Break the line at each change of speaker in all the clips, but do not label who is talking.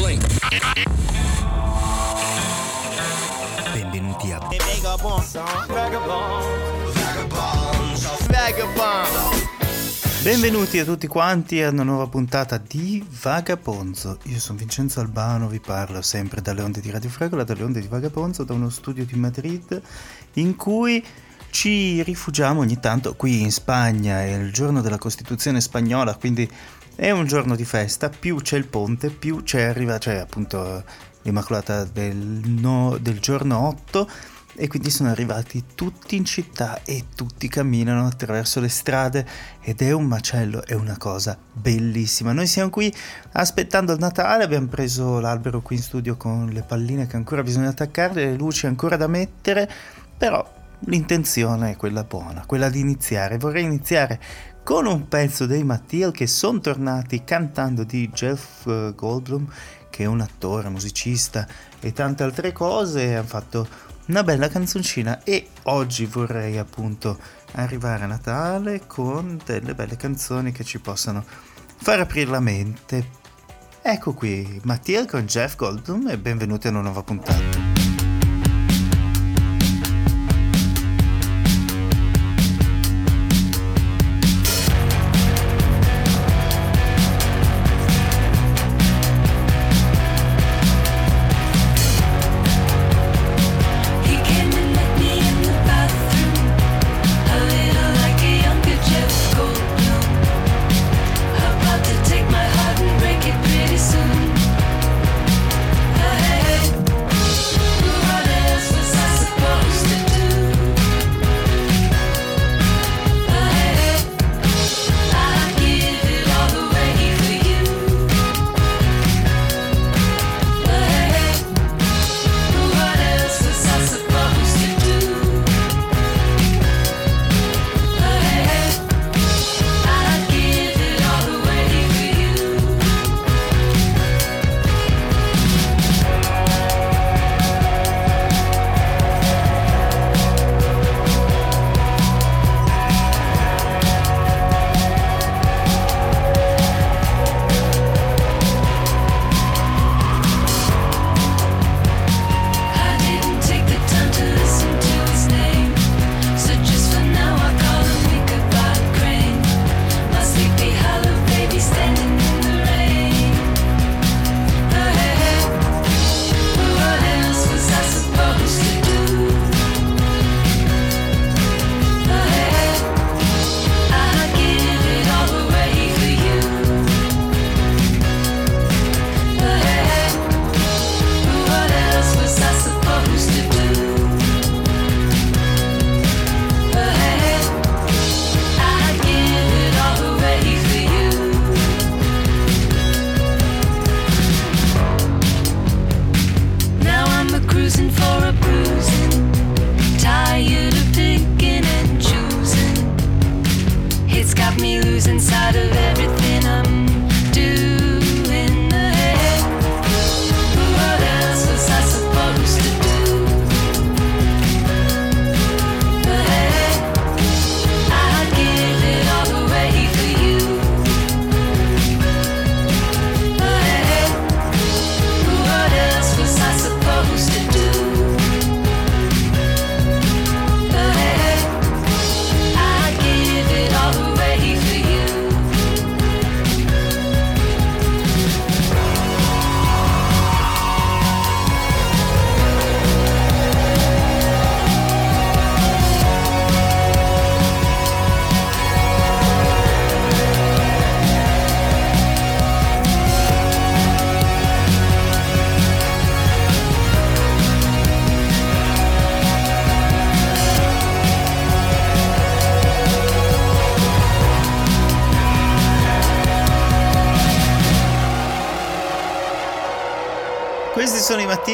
Blink.
Benvenuti a Benvenuti a tutti quanti a una nuova puntata di Vagabonzo. Io sono Vincenzo Albano, vi parlo sempre dalle onde di Radio Fragola, dalle onde di Vagabonzo, da uno studio di Madrid in cui ci rifugiamo ogni tanto qui in Spagna, è il giorno della Costituzione spagnola, quindi è un giorno di festa, più c'è il ponte, più c'è arriva, cioè appunto l'Immacolata del, no, del giorno 8 e quindi sono arrivati tutti in città e tutti camminano attraverso le strade ed è un macello, è una cosa bellissima. Noi siamo qui aspettando il Natale, abbiamo preso l'albero qui in studio con le palline che ancora bisogna attaccare, le luci ancora da mettere, però l'intenzione è quella buona, quella di iniziare. Vorrei iniziare con un pezzo dei Mattiel che sono tornati cantando di Jeff eh, Goldblum, che è un attore, musicista e tante altre cose, hanno fatto una bella canzoncina e oggi vorrei appunto arrivare a Natale con delle belle canzoni che ci possano far aprire la mente. Ecco qui, Mattia con Jeff Goldblum e benvenuti a una nuova puntata.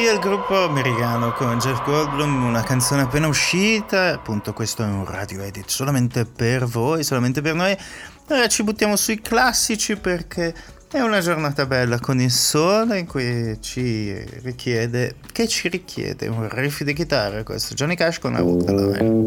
Mattia, il gruppo americano con Jeff Goldblum, una canzone appena uscita, appunto questo è un radio edit solamente per voi, solamente per noi. Ora ci buttiamo sui classici perché è una giornata bella con il sole in cui ci richiede, che ci richiede un riff di chitarra questo, Johnny Cash con la Walk the Line.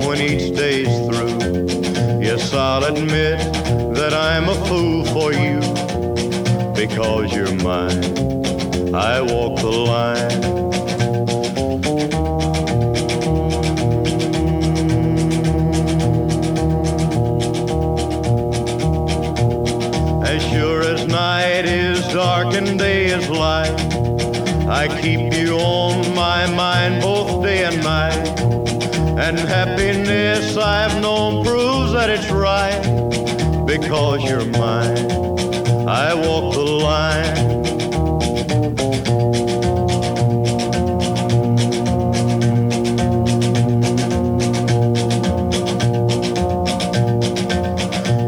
I'll admit that I'm a fool for you because you're mine. I walk the line. As sure as night is dark and day is light, I keep you on my mind both day and night. And happiness I've known proves that it's right because you're mine. I walk the line.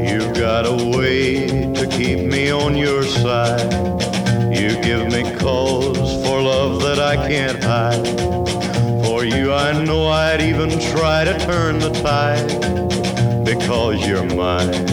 You've got a way to keep me on your side. You give me cause for love that I can't hide. For you, I know I'd even try to turn the tide. Because you're mine,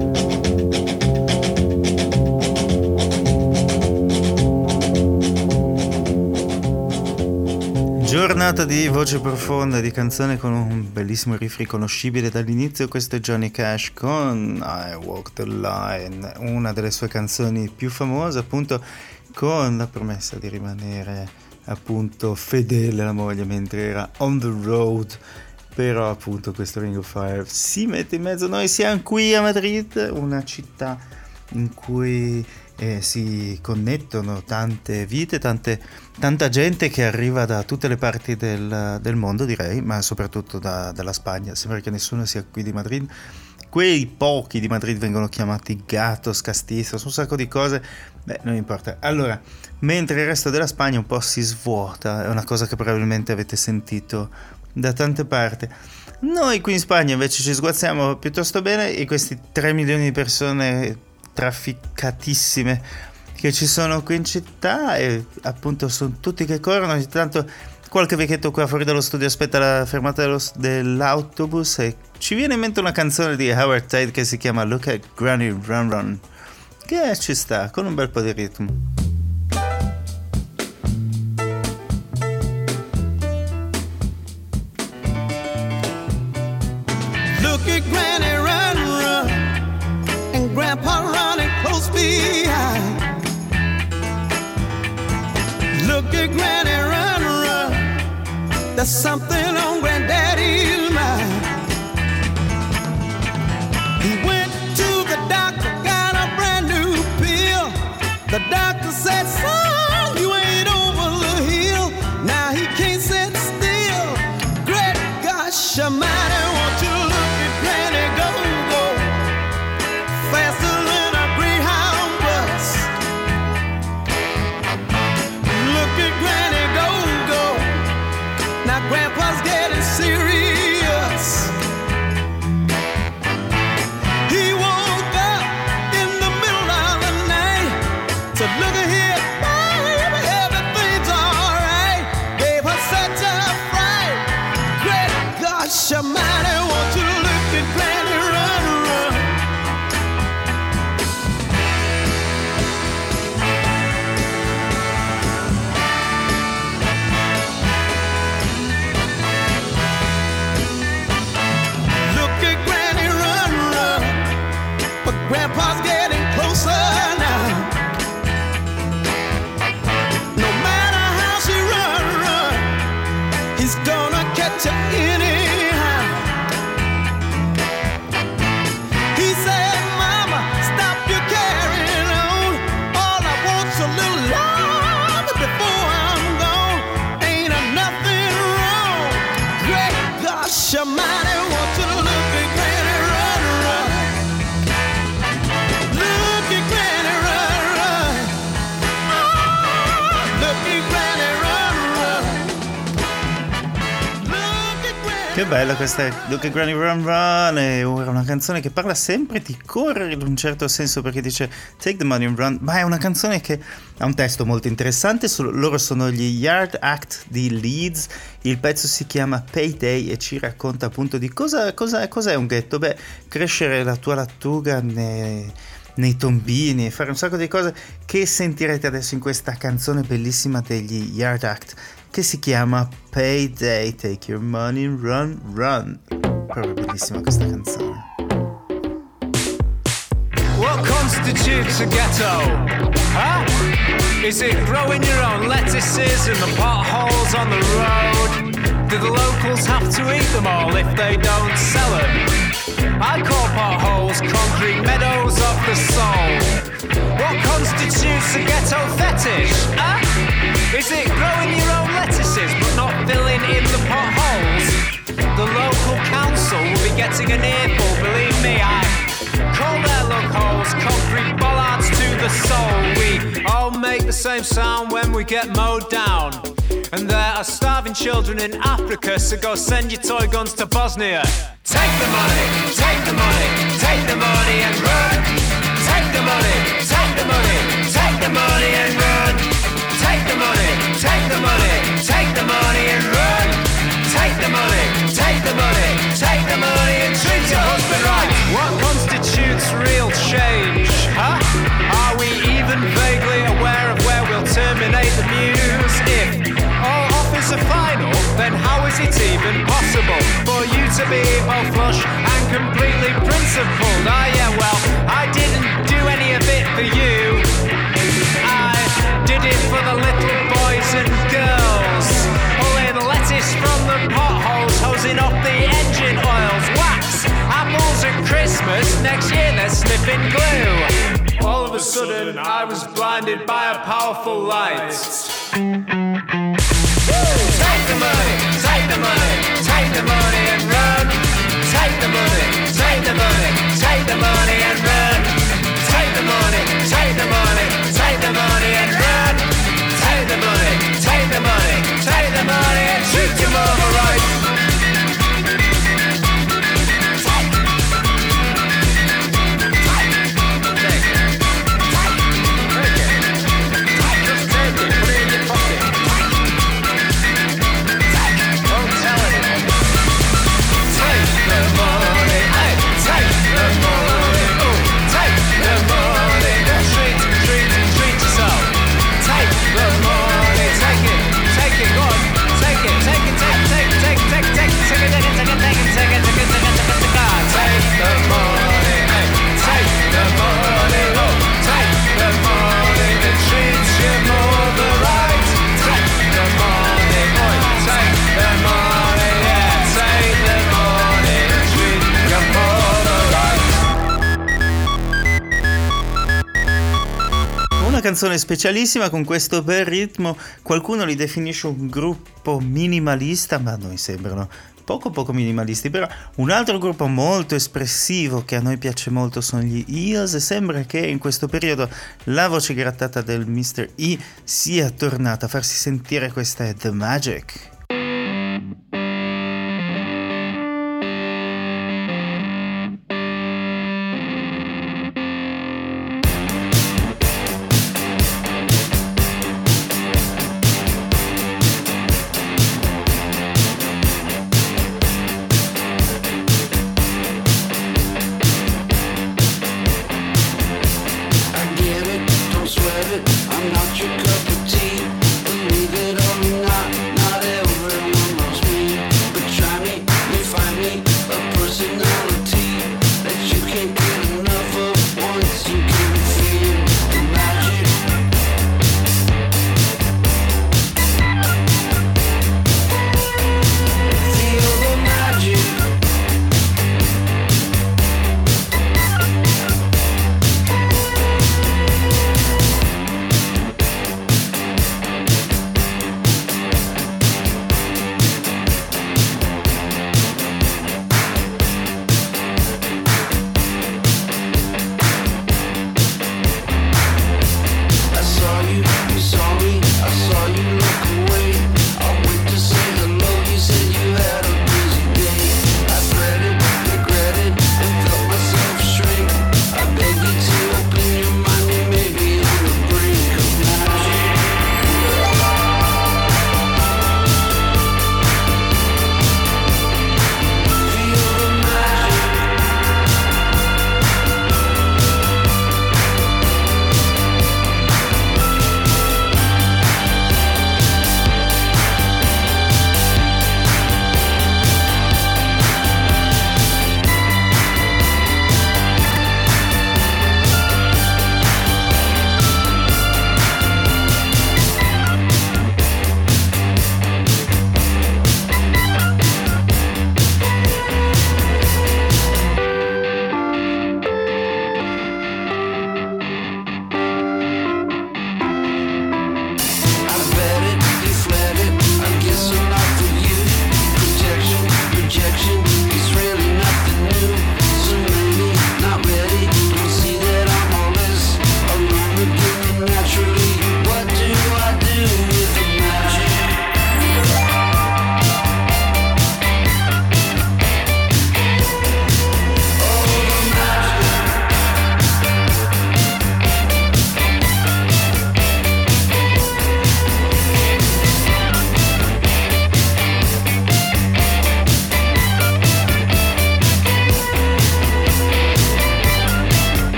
Giornata di voce profonda, di canzone con un bellissimo riff riconoscibile dall'inizio. Questo è Johnny Cash con I Walk the Line, una delle sue canzoni più famose, appunto con la promessa di rimanere appunto fedele alla moglie mentre era on the road. Però appunto questo Ring of Fire si mette in mezzo. Noi siamo qui a Madrid, una città in cui eh, si connettono tante vite, tante, tanta gente che arriva da tutte le parti del, del mondo, direi, ma soprattutto da, dalla Spagna. Sembra che nessuno sia qui di Madrid. Quei pochi di Madrid vengono chiamati gatos, castizos, un sacco di cose. Beh, non importa. Allora, mentre il resto della Spagna un po' si svuota, è una cosa che probabilmente avete sentito da tante parti. Noi qui in Spagna invece ci sguazziamo piuttosto bene e questi 3 milioni di persone trafficatissime che ci sono qui in città e appunto sono tutti che corrono. Ogni tanto qualche vecchietto qua fuori dallo studio aspetta la fermata dello, dell'autobus e ci viene in mente una canzone di Howard Tate che si chiama Look at Granny Run Run che ci sta con un bel po' di ritmo.
Look at Granny run, Grandpa running close behind. Look at Granny run, run. There's something on Granddaddy's mind. He went to the doctor, got a brand new pill. The doctor said, Son, you ain't over the hill. Now he can't sit still. Great gosh, almighty,
questa Look at Granny Run Run è una canzone che parla sempre di correre in un certo senso perché dice Take the money and run. Ma è una canzone che ha un testo molto interessante loro sono gli Yard Act di Leeds il pezzo si chiama Payday e ci racconta appunto di cosa, cosa, cos'è un ghetto. Beh crescere la tua lattuga ne- nei tombini e fare un sacco di cose che sentirete adesso in questa canzone bellissima degli Yard Act che si chiama Payday, Take Your Money, Run, Run. Proprio bellissima questa canzone.
What constitutes a ghetto? Huh? Is it growing your own lettuces in the potholes on the road? Do the locals have to eat them all if they don't sell them? I call potholes concrete meadows of the soul. What constitutes a ghetto fetish? Huh? Is it growing your own lettuces but not filling in the potholes? The local council will be getting an earful, believe me, I call their look holes concrete bollards to the soul. We all make the same sound when we get mowed down. And there are starving children in Africa, so go send your toy guns to Bosnia. Take the money, take the money, take the money and run. Take the money, take the money, take the money and run. Take the money, take the money, take the money and run. Take the money, take the money, take the money and treat your husband right. What constitutes real change? Huh? Are we even vaguely aware of where we'll terminate the muse? If are final, then how is it even possible for you to be all flush and completely principled? Ah, yeah, well, I didn't do any of it for you. I did it for the little boys and girls. Pulling lettuce from the potholes, hosing off the engine oils, wax, apples at Christmas. Next year they're sniffing glue. All of a sudden, I was blinded by a powerful light. Take the money, take the money, take the money and run. Take the money, take the money, take the money and run. Take the money, take the money, take the money and run. Take the money, take the money, take the money and treat your mama right.
Canzone specialissima con questo bel ritmo. Qualcuno li definisce un gruppo minimalista, ma a noi sembrano poco poco minimalisti. Però un altro gruppo molto espressivo che a noi piace molto sono gli Eels e sembra che in questo periodo la voce grattata del Mr. E sia tornata a farsi sentire. Questa è The Magic.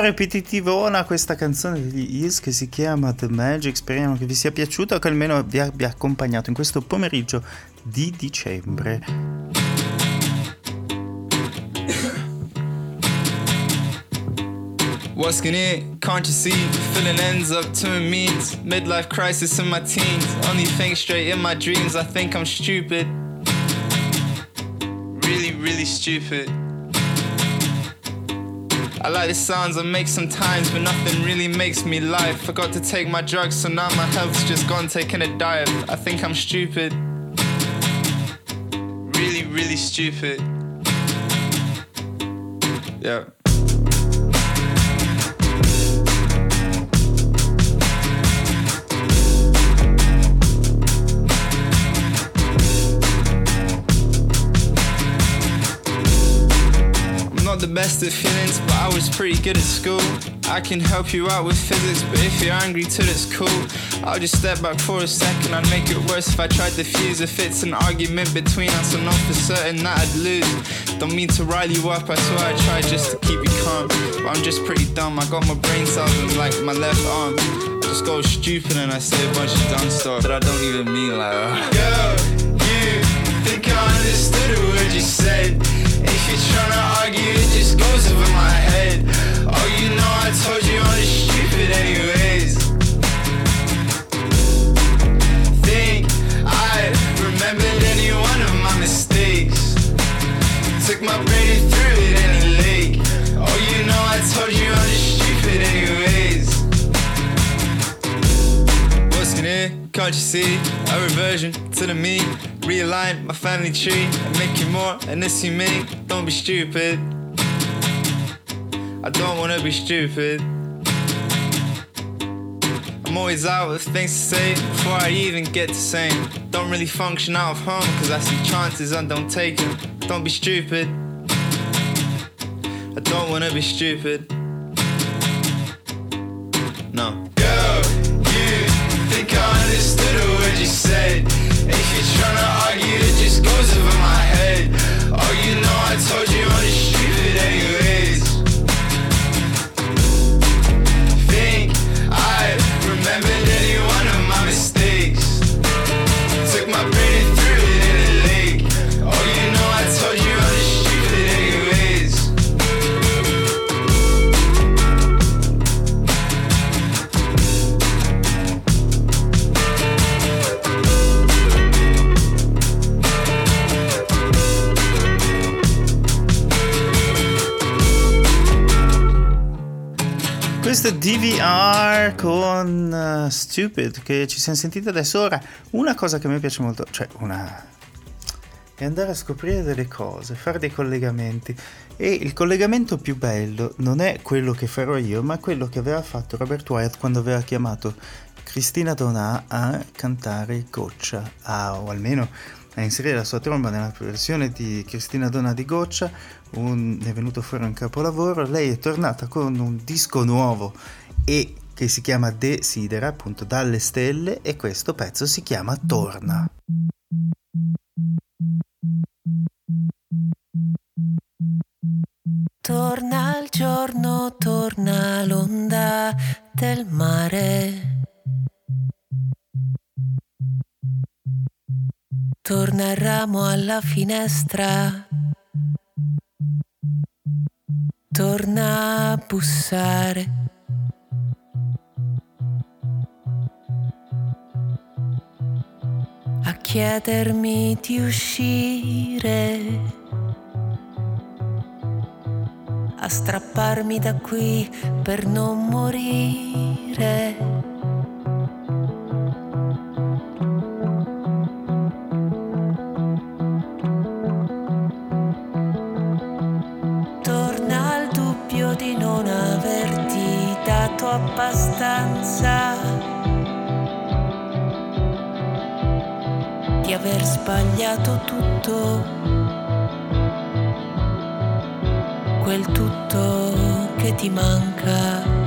Po' ripetitivona questa canzone degli Is che si chiama The Magic, speriamo che vi sia piaciuta o che almeno vi abbia accompagnato in questo pomeriggio di dicembre.
What's gonna it? Can't you see? Filling ends up to a means. Midlife crisis in my teens. Only think straight in my dreams. I think I'm stupid. Really, really stupid. I like the sounds I make sometimes, but nothing really makes me live. Forgot to take my drugs, so now my health's just gone taking a dive. I think I'm stupid. Really, really stupid. Yeah. The best at feelings, but I was pretty good at school. I can help you out with physics, but if you're angry too, that's cool. I'll just step back for a second, I'd make it worse if I tried to fuse. If it's an argument between us, I know for certain that I'd lose. Don't mean to rile you up, I swear I tried just to keep you calm. But I'm just pretty dumb, I got my brain cells in like my left arm. I just go stupid and I say a bunch of dumb stuff that I don't even mean like. Uh. Girl, you think I understood a word you said. Trying to argue, it just goes over my head. Oh, you know I told you I'm just stupid anyways. Think I remembered any one of my mistakes. Took my brain and threw it in a lake. Oh, you know I told you I'm just stupid anyways. What's it? Can't you see? A reversion to the me. Realign my family tree and make you more and this you me. Don't be stupid. I don't wanna be stupid. I'm always out with things to say before I even get to saying. Don't really function out of home cause I see chances and don't take them. Don't be stupid. I don't wanna be stupid. No. Girl, you think I understood word you said. Trying to argue, it just goes over my
DVR con uh, Stupid che ci siamo sentiti adesso. Ora, una cosa che me piace molto, cioè una... è andare a scoprire delle cose, fare dei collegamenti. E il collegamento più bello non è quello che farò io, ma quello che aveva fatto Robert Wyatt quando aveva chiamato Cristina Donà a cantare Goccia, a- o almeno a inserire la sua tromba nella versione di Cristina Donà di Goccia, un- è venuto fuori un capolavoro, lei è tornata con un disco nuovo e che si chiama Desidera, appunto dalle stelle, e questo pezzo si chiama Torna.
Torna il giorno, torna l'onda del mare. Torna il ramo alla finestra. Torna a bussare. A chiedermi di uscire. a strapparmi da qui per non morire. Sbagliato tutto. quel tutto che ti manca.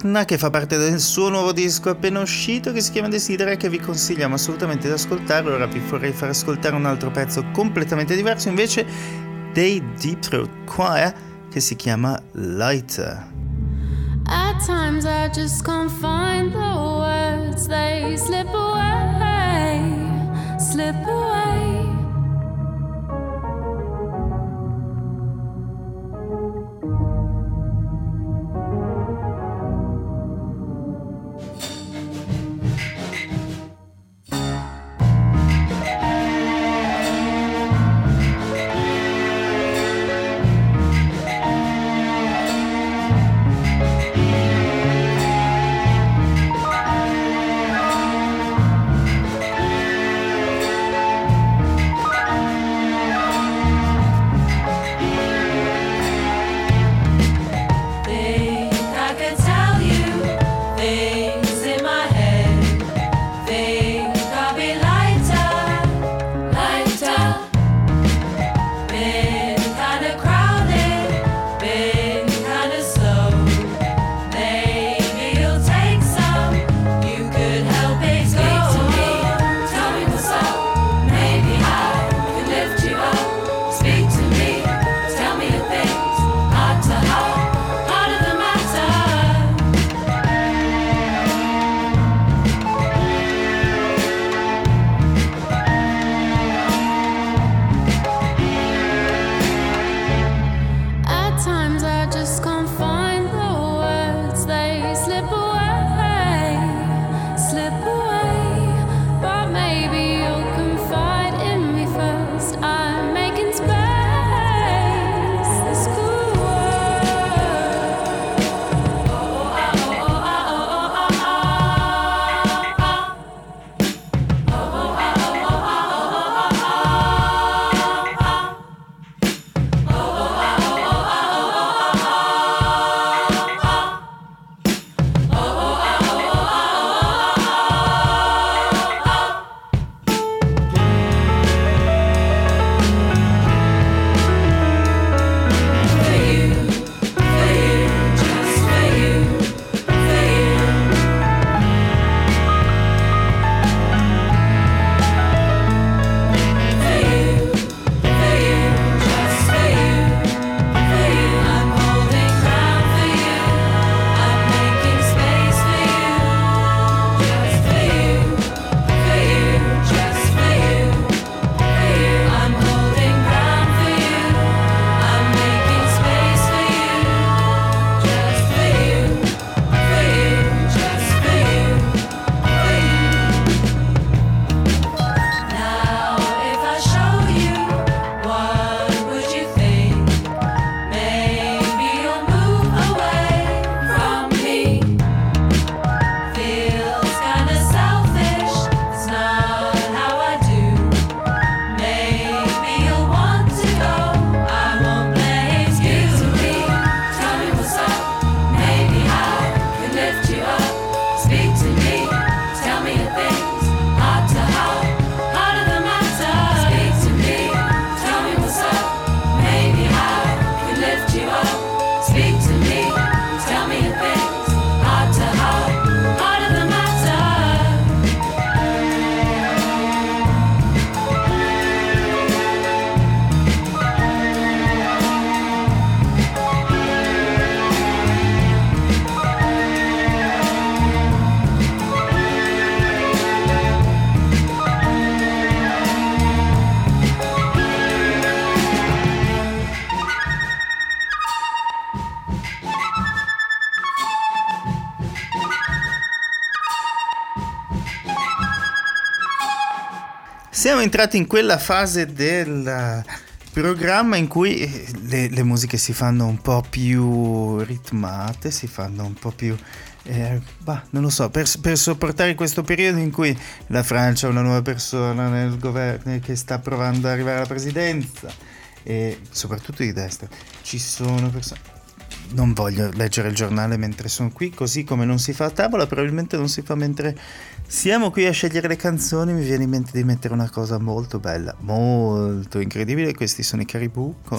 Barna che
fa parte del suo nuovo disco appena uscito che si chiama Desidera che vi consigliamo assolutamente di ascoltare. Ora vi vorrei far ascoltare un altro pezzo completamente diverso invece dei Deep Throat Choir che si chiama Lighter.
At times I just can't find the words, they slip away, slip away.
Siamo entrati in quella fase del programma in cui eh, le, le musiche si fanno un po' più ritmate, si fanno un po' più... Eh, bah, non lo so, per, per, sopportare questo periodo in cui la Francia ha una nuova persona nel governo che sta provando ad arrivare alla presidenza, e soprattutto di destra, ci sono persone non voglio leggere il giornale mentre sono qui, così come non si fa a tavola, probabilmente non si fa mentre siamo qui a scegliere le canzoni, mi viene in mente di mettere una cosa molto bella, molto incredibile, questi sono i Caribou con...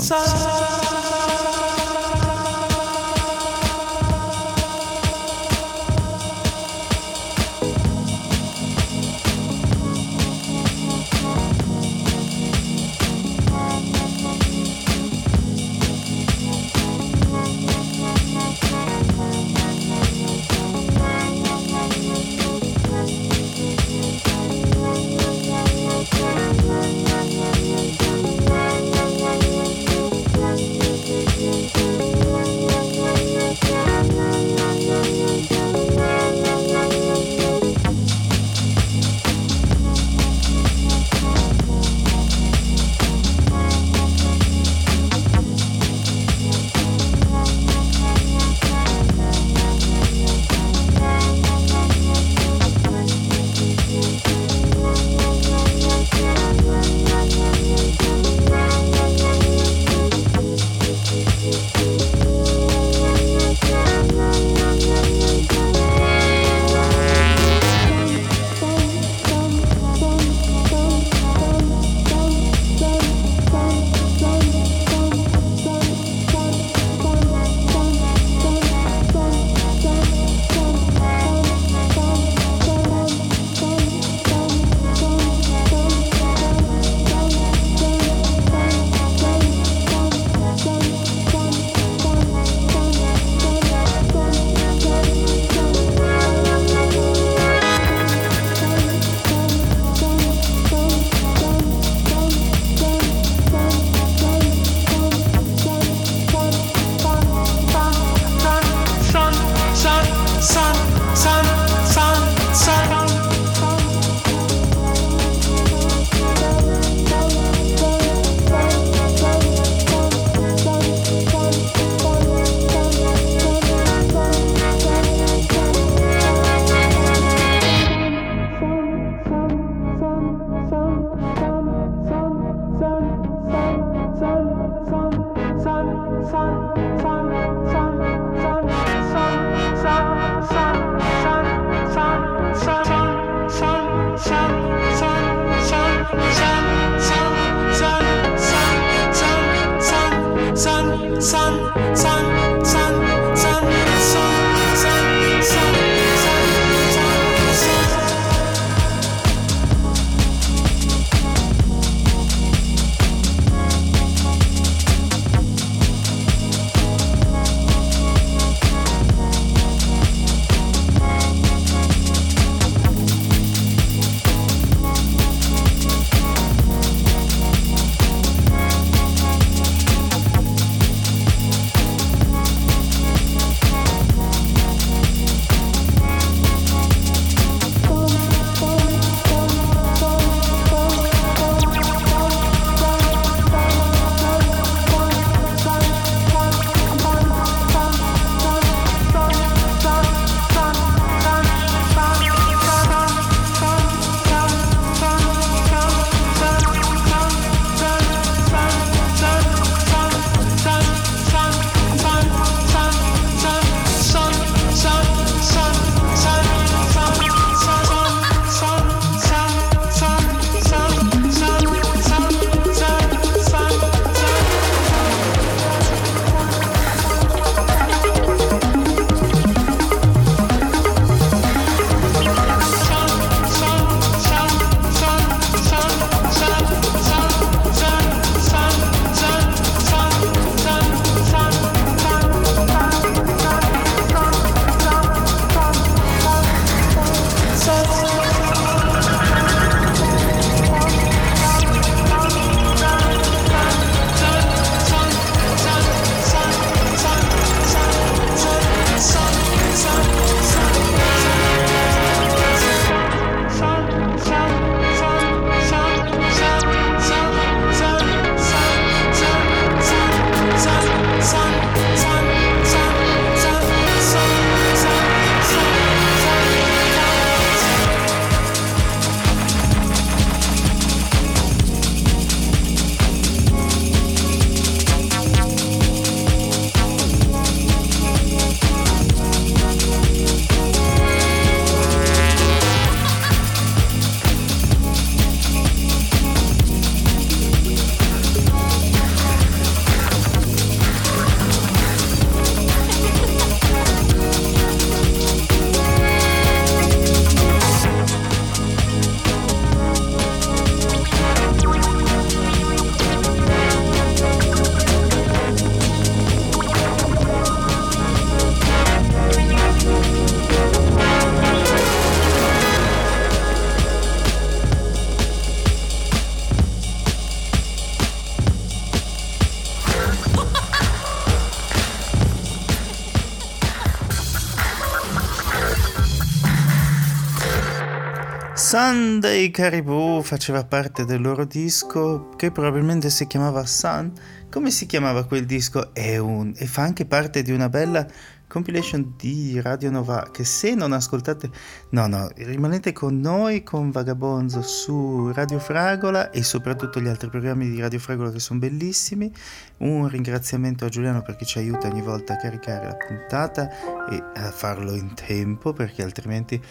Sunday Caribou faceva parte del loro disco che probabilmente si chiamava Sun. Come si chiamava quel disco? È un, e fa anche parte di una bella compilation di Radio Nova che se non ascoltate no no rimanete con noi con Vagabonzo su Radio Fragola e soprattutto gli altri programmi di Radio Fragola che sono bellissimi un ringraziamento a Giuliano perché ci aiuta ogni volta a caricare la puntata e a farlo in tempo perché altrimenti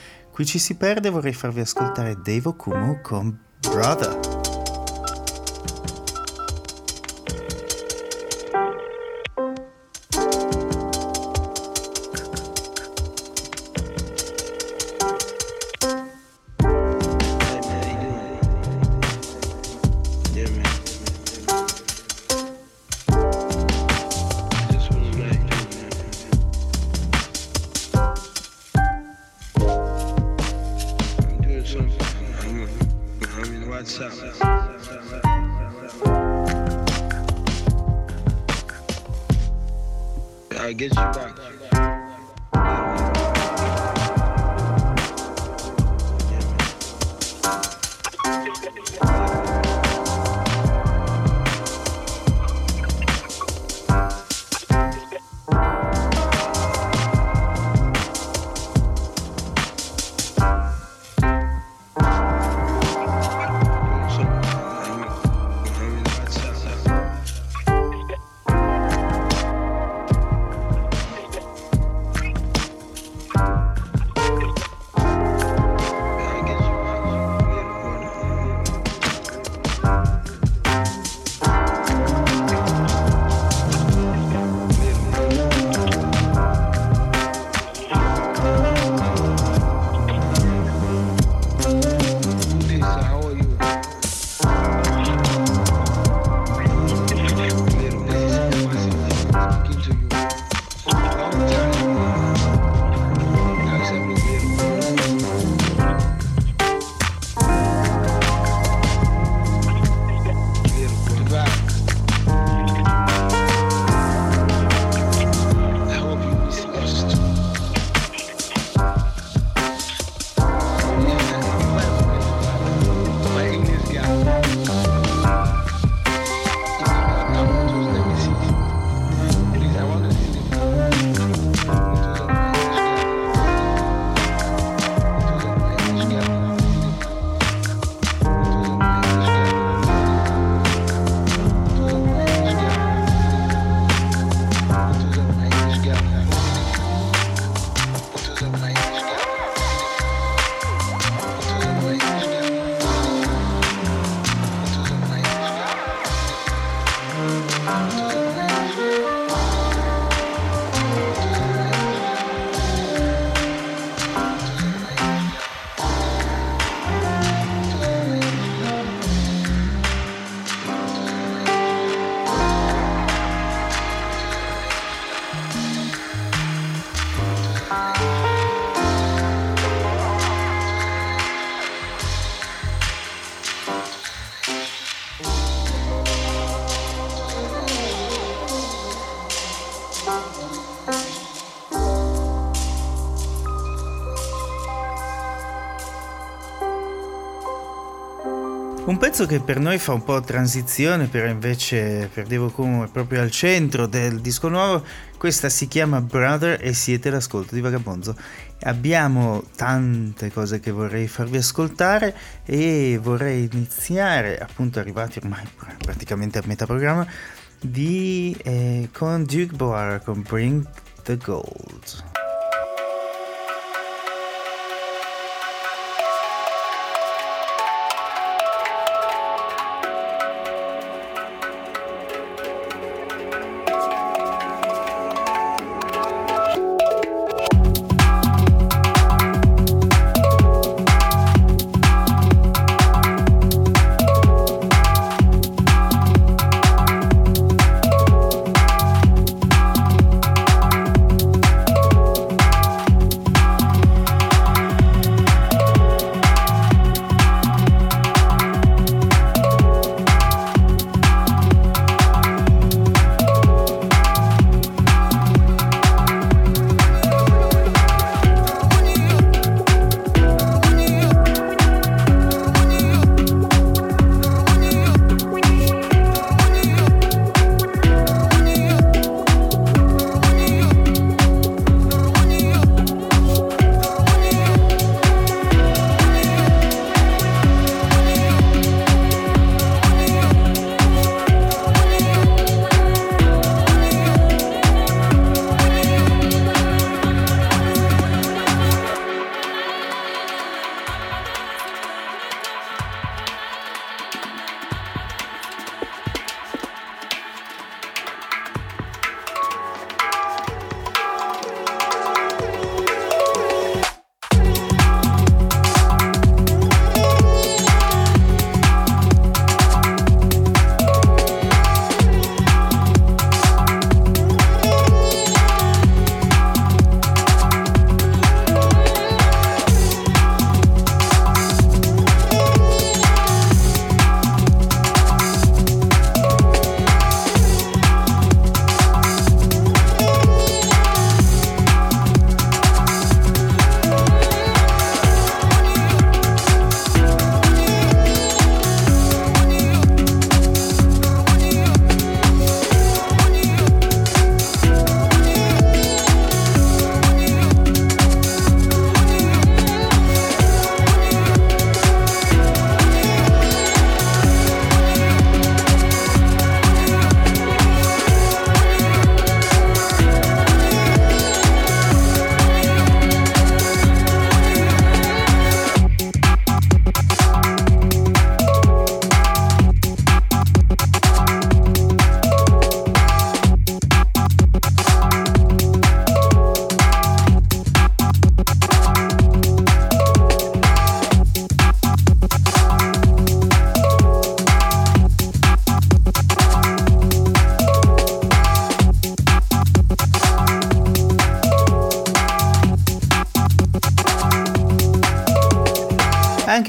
qui ci si perde vorrei farvi ascoltare Dave Okumu con Brother pezzo che per noi fa un po' transizione, però invece per Devo Como è proprio al centro del disco nuovo. Questa si chiama Brother e siete l'ascolto di Vagabonzo. Abbiamo tante cose che vorrei farvi ascoltare e vorrei iniziare, appunto arrivati ormai praticamente a metà programma, di, eh, con Duke Boar con Bring the Gold.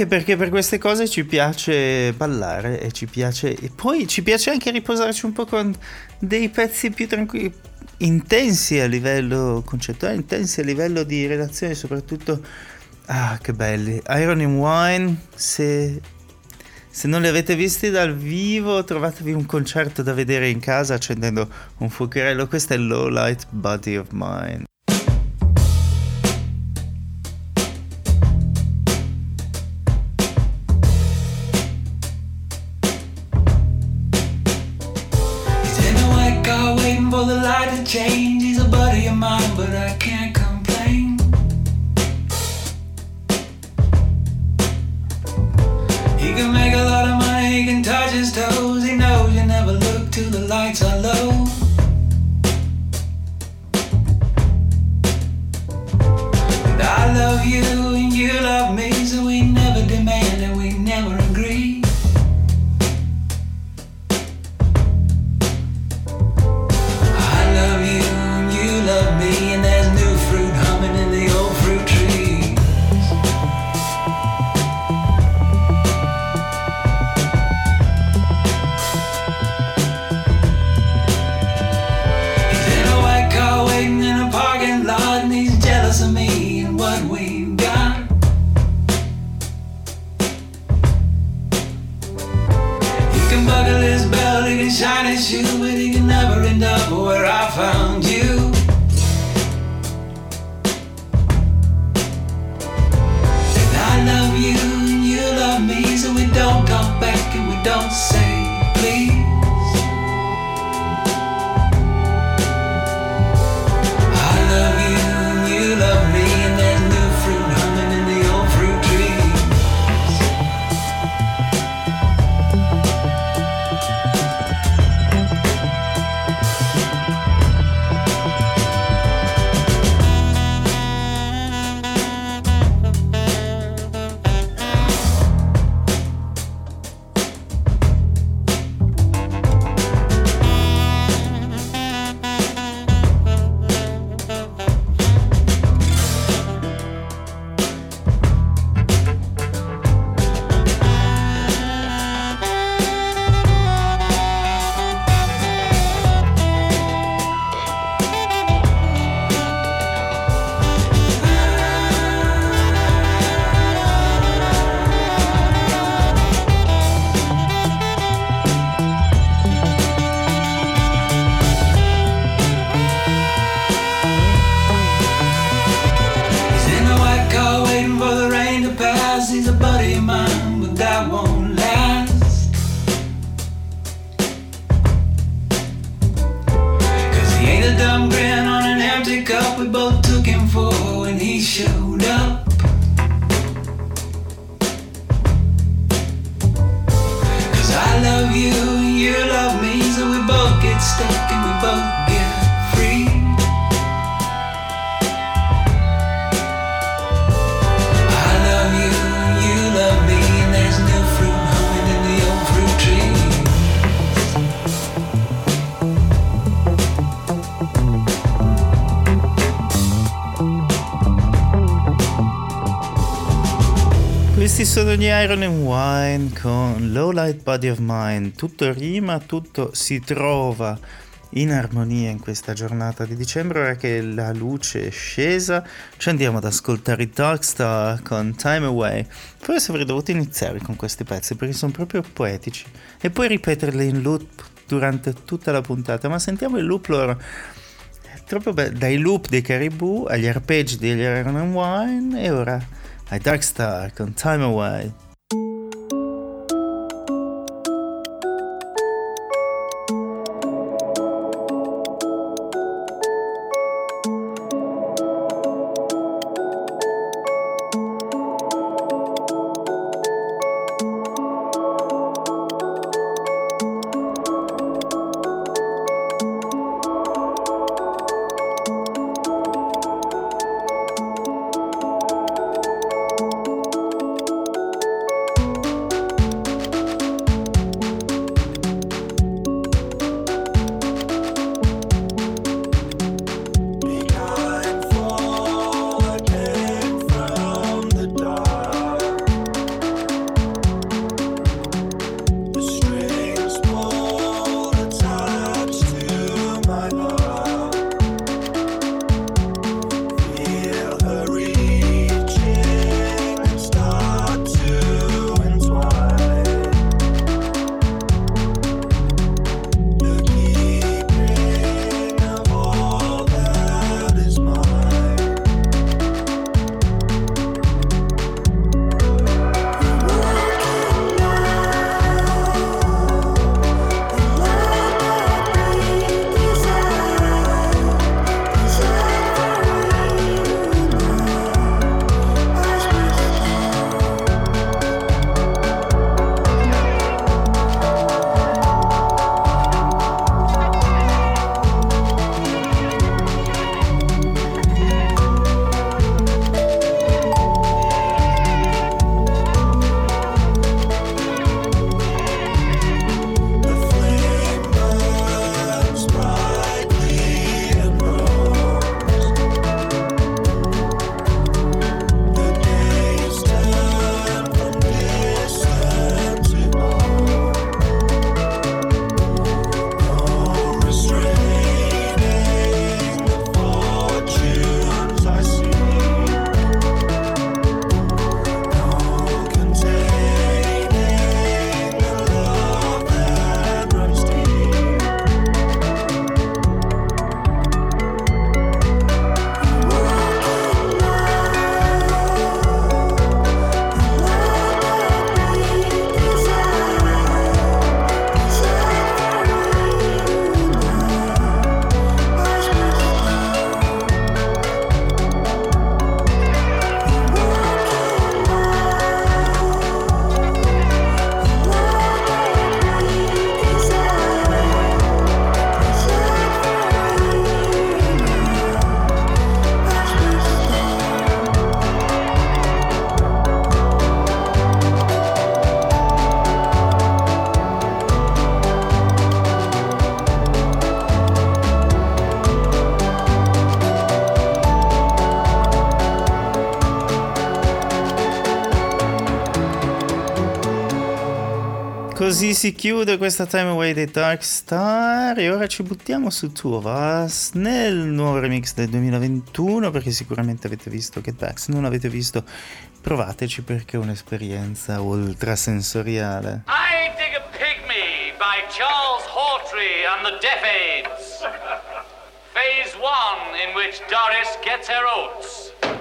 Anche perché per queste cose ci piace ballare e ci piace. E poi ci piace anche riposarci un po' con dei pezzi più tranquilli, intensi a livello concettuale, intensi a livello di relazione, soprattutto. Ah, che belli! Iron in Wine, se, se non li avete visti dal vivo, trovatevi un concerto da vedere in casa accendendo un fuocherello. Questo è Low Light Body of Mine.
Change. He's a buddy of mine, but I can't complain. He can make a lot of money, he can touch his toes. He knows you never look till the lights are low.
Iron and Wine con Low Light Body of Mine. Tutto rima, tutto si trova in armonia in questa giornata di dicembre. Ora che la luce è scesa, ci andiamo ad ascoltare i Darkstar con Time Away. Forse avrei dovuto iniziare con questi pezzi perché sono proprio poetici e poi ripeterli in loop durante tutta la puntata. Ma sentiamo il loop loro. Troppo bello. Dai loop dei caribou agli arpeggi degli Iron and Wine e ora ai Darkstar con Time Away. Così si chiude questa Time Away dei Dark Star e ora ci buttiamo su Us nel nuovo remix del 2021 perché sicuramente avete visto Back, se non l'avete visto provateci perché è un'esperienza ultrasensoriale.
I Dig a Pygmy by Charles Hawtrey and the Deaf Aids. Phase 1 in which Doris gets her oats.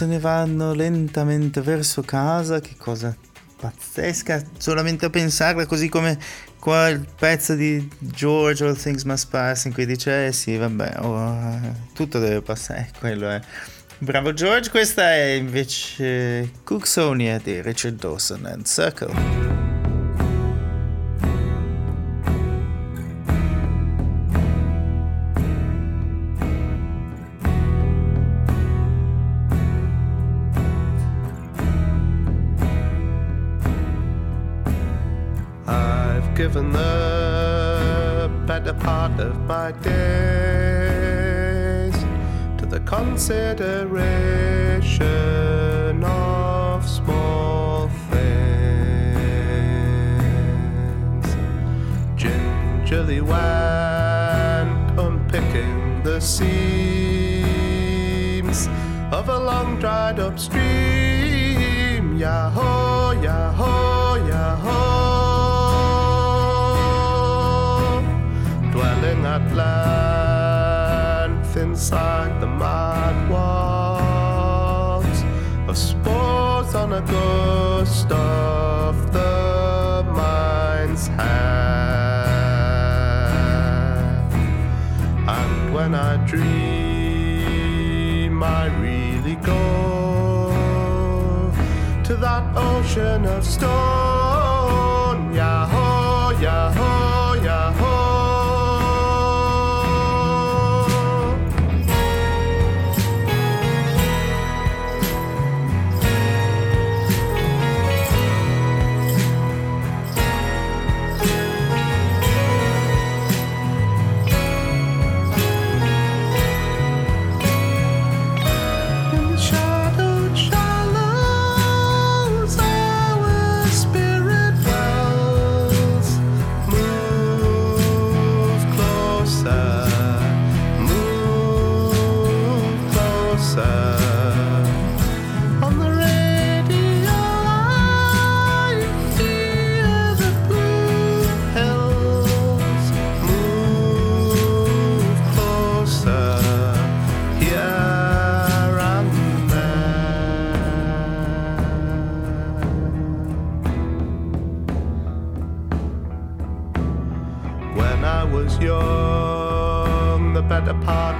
Se ne vanno lentamente verso casa, che cosa pazzesca, solamente a pensarla, così come quel pezzo di George All Things Must Pass in cui dice eh sì vabbè oh, tutto deve passare, quello è. Bravo George, questa è invece Cooksonia di Richard Dawson and Circle.
My days to the consideration of small things. Gingerly went unpicking the seams of a long dried up stream. Yahoo, at length inside the mad walls of spores on a ghost of the mind's hand. And when I dream, I really go to that ocean of stars.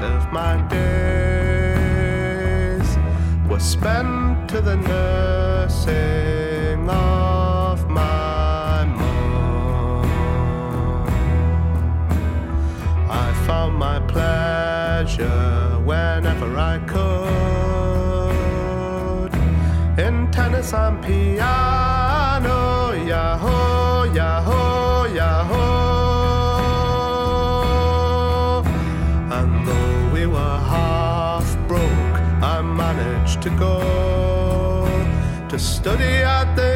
of my days was spent to the nursing of my mom. I found my pleasure whenever I could in tennis and piano. to go to study at the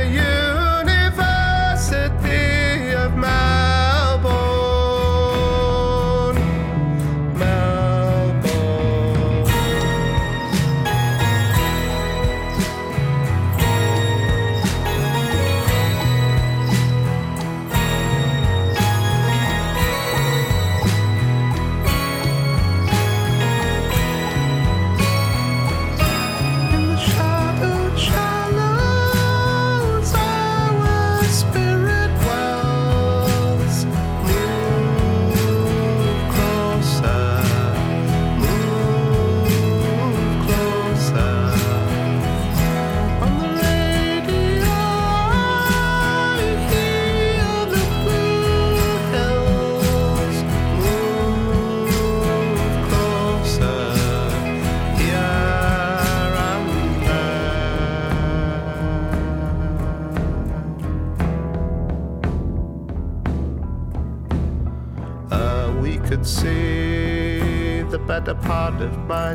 Hard to my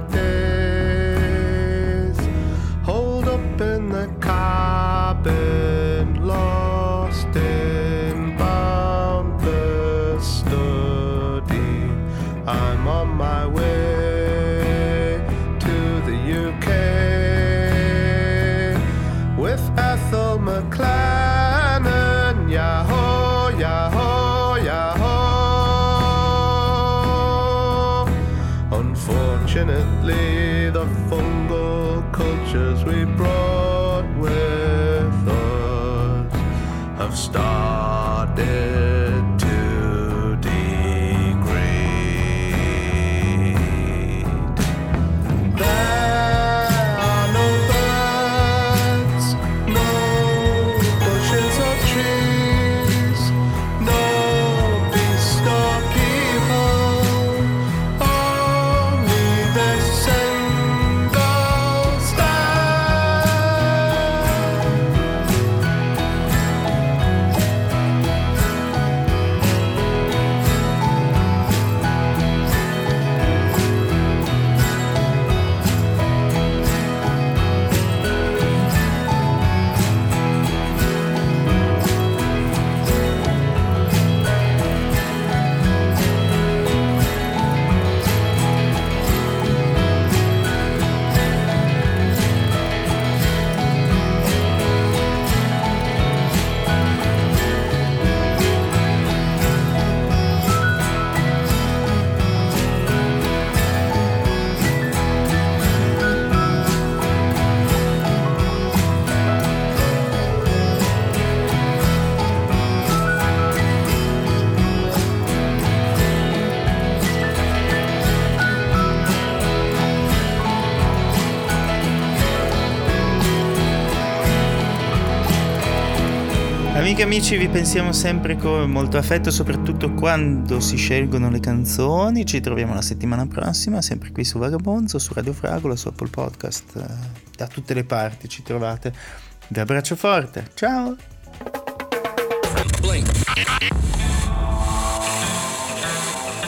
have started.
E amici, vi pensiamo sempre con molto affetto, soprattutto quando si scelgono le canzoni. Ci troviamo la settimana prossima, sempre qui su Vagabonzo, su Radio Fragola, su Apple Podcast, eh, da tutte le parti ci trovate. Vi abbraccio forte, ciao!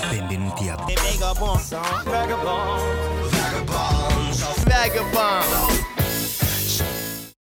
Benvenuti a Vagabond. Vagabond. Vagabond.